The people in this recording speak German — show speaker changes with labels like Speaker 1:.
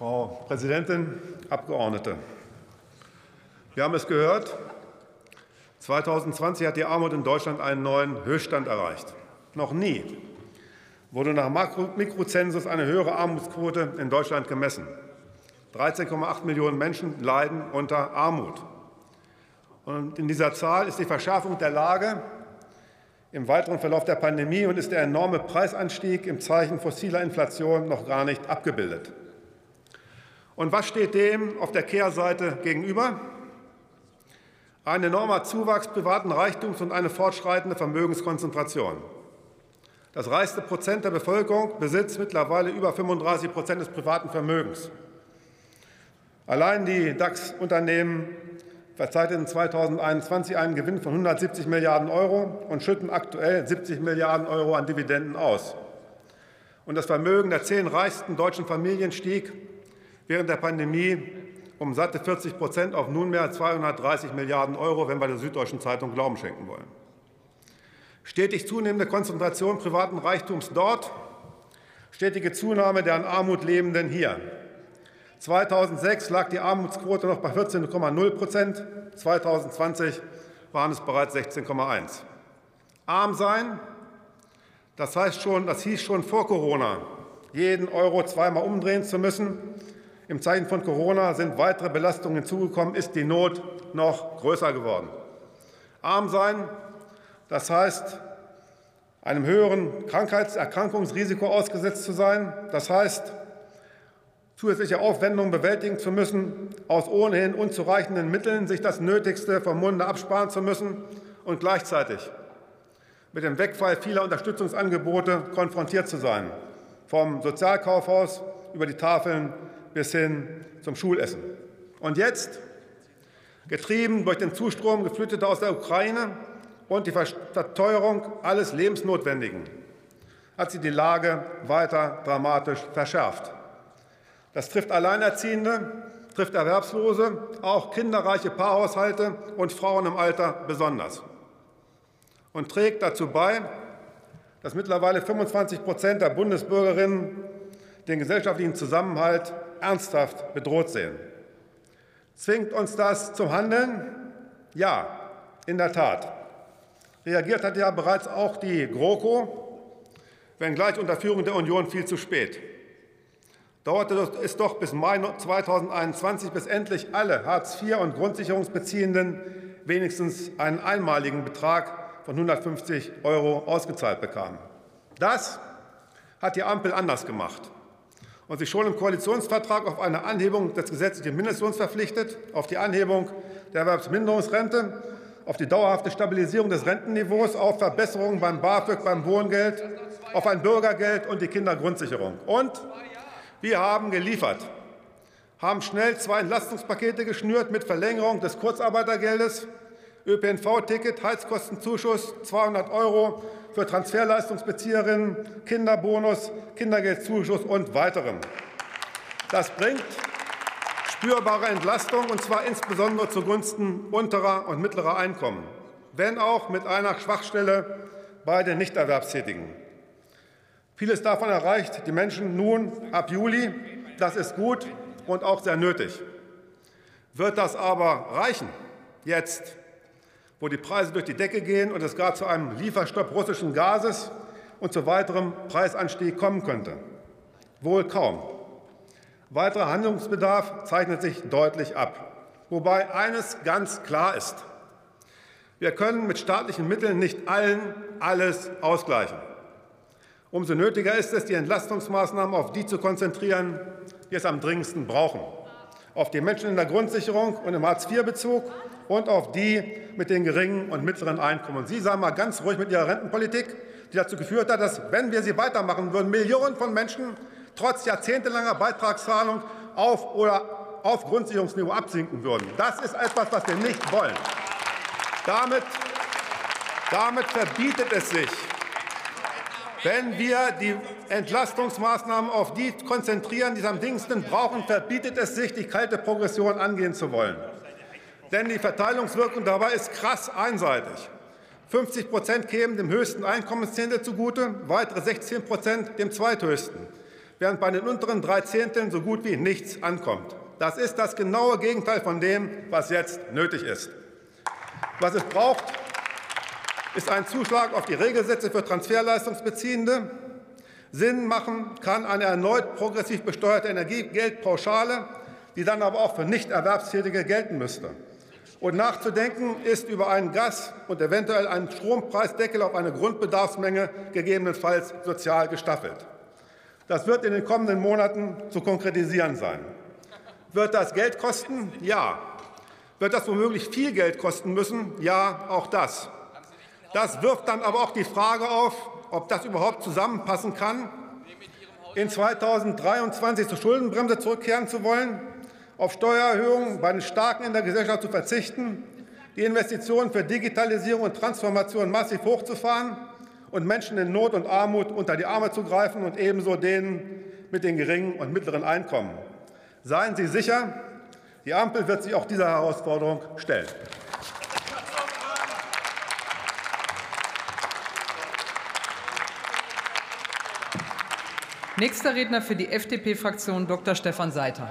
Speaker 1: Frau Präsidentin, Abgeordnete! Wir haben es gehört. 2020 hat die Armut in Deutschland einen neuen Höchststand erreicht. Noch nie wurde nach Mikrozensus eine höhere Armutsquote in Deutschland gemessen. 13,8 Millionen Menschen leiden unter Armut. Und in dieser Zahl ist die Verschärfung der Lage im weiteren Verlauf der Pandemie und ist der enorme Preisanstieg im Zeichen fossiler Inflation noch gar nicht abgebildet. Und was steht dem auf der Kehrseite gegenüber? Ein enormer Zuwachs privaten Reichtums und eine fortschreitende Vermögenskonzentration. Das reichste Prozent der Bevölkerung besitzt mittlerweile über 35 Prozent des privaten Vermögens. Allein die DAX-Unternehmen verzeichneten 2021 einen Gewinn von 170 Milliarden Euro und schütten aktuell 70 Milliarden Euro an Dividenden aus. Und das Vermögen der zehn reichsten deutschen Familien stieg während der Pandemie um satte 40 Prozent auf nunmehr 230 Milliarden Euro, wenn wir der Süddeutschen Zeitung Glauben schenken wollen. Stetig zunehmende Konzentration privaten Reichtums dort, stetige Zunahme der an Armut Lebenden hier. 2006 lag die Armutsquote noch bei 14,0 Prozent, 2020 waren es bereits 16,1. Arm sein, das, heißt schon, das hieß schon vor Corona, jeden Euro zweimal umdrehen zu müssen. Im Zeichen von Corona sind weitere Belastungen hinzugekommen, ist die Not noch größer geworden. Arm sein, das heißt, einem höheren Krankheitserkrankungsrisiko ausgesetzt zu sein. Das heißt, zusätzliche Aufwendungen bewältigen zu müssen, aus ohnehin unzureichenden Mitteln sich das Nötigste vom Munde absparen zu müssen und gleichzeitig mit dem Wegfall vieler Unterstützungsangebote konfrontiert zu sein, vom Sozialkaufhaus über die Tafeln bis hin zum Schulessen. Und jetzt, getrieben durch den Zustrom Geflüchteter aus der Ukraine und die Verteuerung alles Lebensnotwendigen, hat sie die Lage weiter dramatisch verschärft. Das trifft Alleinerziehende, trifft Erwerbslose, auch kinderreiche Paarhaushalte und Frauen im Alter besonders und trägt dazu bei, dass mittlerweile 25 Prozent der Bundesbürgerinnen den gesellschaftlichen Zusammenhalt ernsthaft bedroht sehen. Zwingt uns das zum Handeln? Ja, in der Tat. Reagiert hat ja bereits auch die GroKo, wenngleich unter Führung der Union viel zu spät dauerte es doch bis Mai 2021, bis endlich alle Hartz-IV- und Grundsicherungsbeziehenden wenigstens einen einmaligen Betrag von 150 Euro ausgezahlt bekamen. Das hat die Ampel anders gemacht und sich schon im Koalitionsvertrag auf eine Anhebung des gesetzlichen Mindestlohns verpflichtet, auf die Anhebung der Erwerbsminderungsrente, auf die dauerhafte Stabilisierung des Rentenniveaus, auf Verbesserungen beim BAföG, beim Wohngeld, auf ein Bürgergeld und die Kindergrundsicherung. Und wir haben geliefert, haben schnell zwei Entlastungspakete geschnürt mit Verlängerung des Kurzarbeitergeldes, ÖPNV-Ticket, Heizkostenzuschuss 200 Euro für Transferleistungsbezieherinnen, Kinderbonus, Kindergeldzuschuss und weiterem. Das bringt spürbare Entlastung, und zwar insbesondere zugunsten unterer und mittlerer Einkommen, wenn auch mit einer Schwachstelle bei den Nichterwerbstätigen. Vieles davon erreicht die Menschen nun ab Juli. Das ist gut und auch sehr nötig. Wird das aber reichen, jetzt, wo die Preise durch die Decke gehen und es gar zu einem Lieferstopp russischen Gases und zu weiterem Preisanstieg kommen könnte? Wohl kaum. Weiterer Handlungsbedarf zeichnet sich deutlich ab. Wobei eines ganz klar ist. Wir können mit staatlichen Mitteln nicht allen alles ausgleichen. Umso nötiger ist es, die Entlastungsmaßnahmen auf die zu konzentrieren, die es am dringendsten brauchen, auf die Menschen in der Grundsicherung und im Hartz-IV-Bezug und auf die mit den geringen und mittleren Einkommen. Sie sagen mal ganz ruhig mit Ihrer Rentenpolitik, die dazu geführt hat, dass, wenn wir sie weitermachen würden, Millionen von Menschen trotz jahrzehntelanger Beitragszahlung auf oder auf Grundsicherungsniveau absinken würden. Das ist etwas, was wir nicht wollen. Damit, damit verbietet es sich, wenn wir die Entlastungsmaßnahmen auf die konzentrieren, die es am dingsten brauchen, verbietet es sich, die kalte Progression angehen zu wollen. Denn die Verteilungswirkung dabei ist krass einseitig. 50 Prozent kämen dem höchsten Einkommenszehntel zugute, weitere 16 Prozent dem zweithöchsten. während bei den unteren drei Zehnteln so gut wie nichts ankommt. Das ist das genaue Gegenteil von dem, was jetzt nötig ist. Was es braucht, ist ein Zuschlag auf die Regelsätze für Transferleistungsbeziehende. Sinn machen kann eine erneut progressiv besteuerte Energiegeldpauschale, die dann aber auch für Nichterwerbstätige gelten müsste. Und nachzudenken ist über einen Gas- und eventuell einen Strompreisdeckel auf eine Grundbedarfsmenge, gegebenenfalls sozial gestaffelt. Das wird in den kommenden Monaten zu konkretisieren sein. Wird das Geld kosten? Ja. Wird das womöglich viel Geld kosten müssen? Ja, auch das. Das wirft dann aber auch die Frage auf, ob das überhaupt zusammenpassen kann, in 2023 zur Schuldenbremse zurückkehren zu wollen auf Steuererhöhungen bei den Starken in der Gesellschaft zu verzichten, die Investitionen für Digitalisierung und Transformation massiv hochzufahren und Menschen in Not und Armut unter die Arme zu greifen und ebenso denen mit den geringen und mittleren Einkommen. Seien Sie sicher, die Ampel wird sich auch dieser Herausforderung stellen.
Speaker 2: Nächster Redner für die FDP-Fraktion Dr. Stefan Seiter.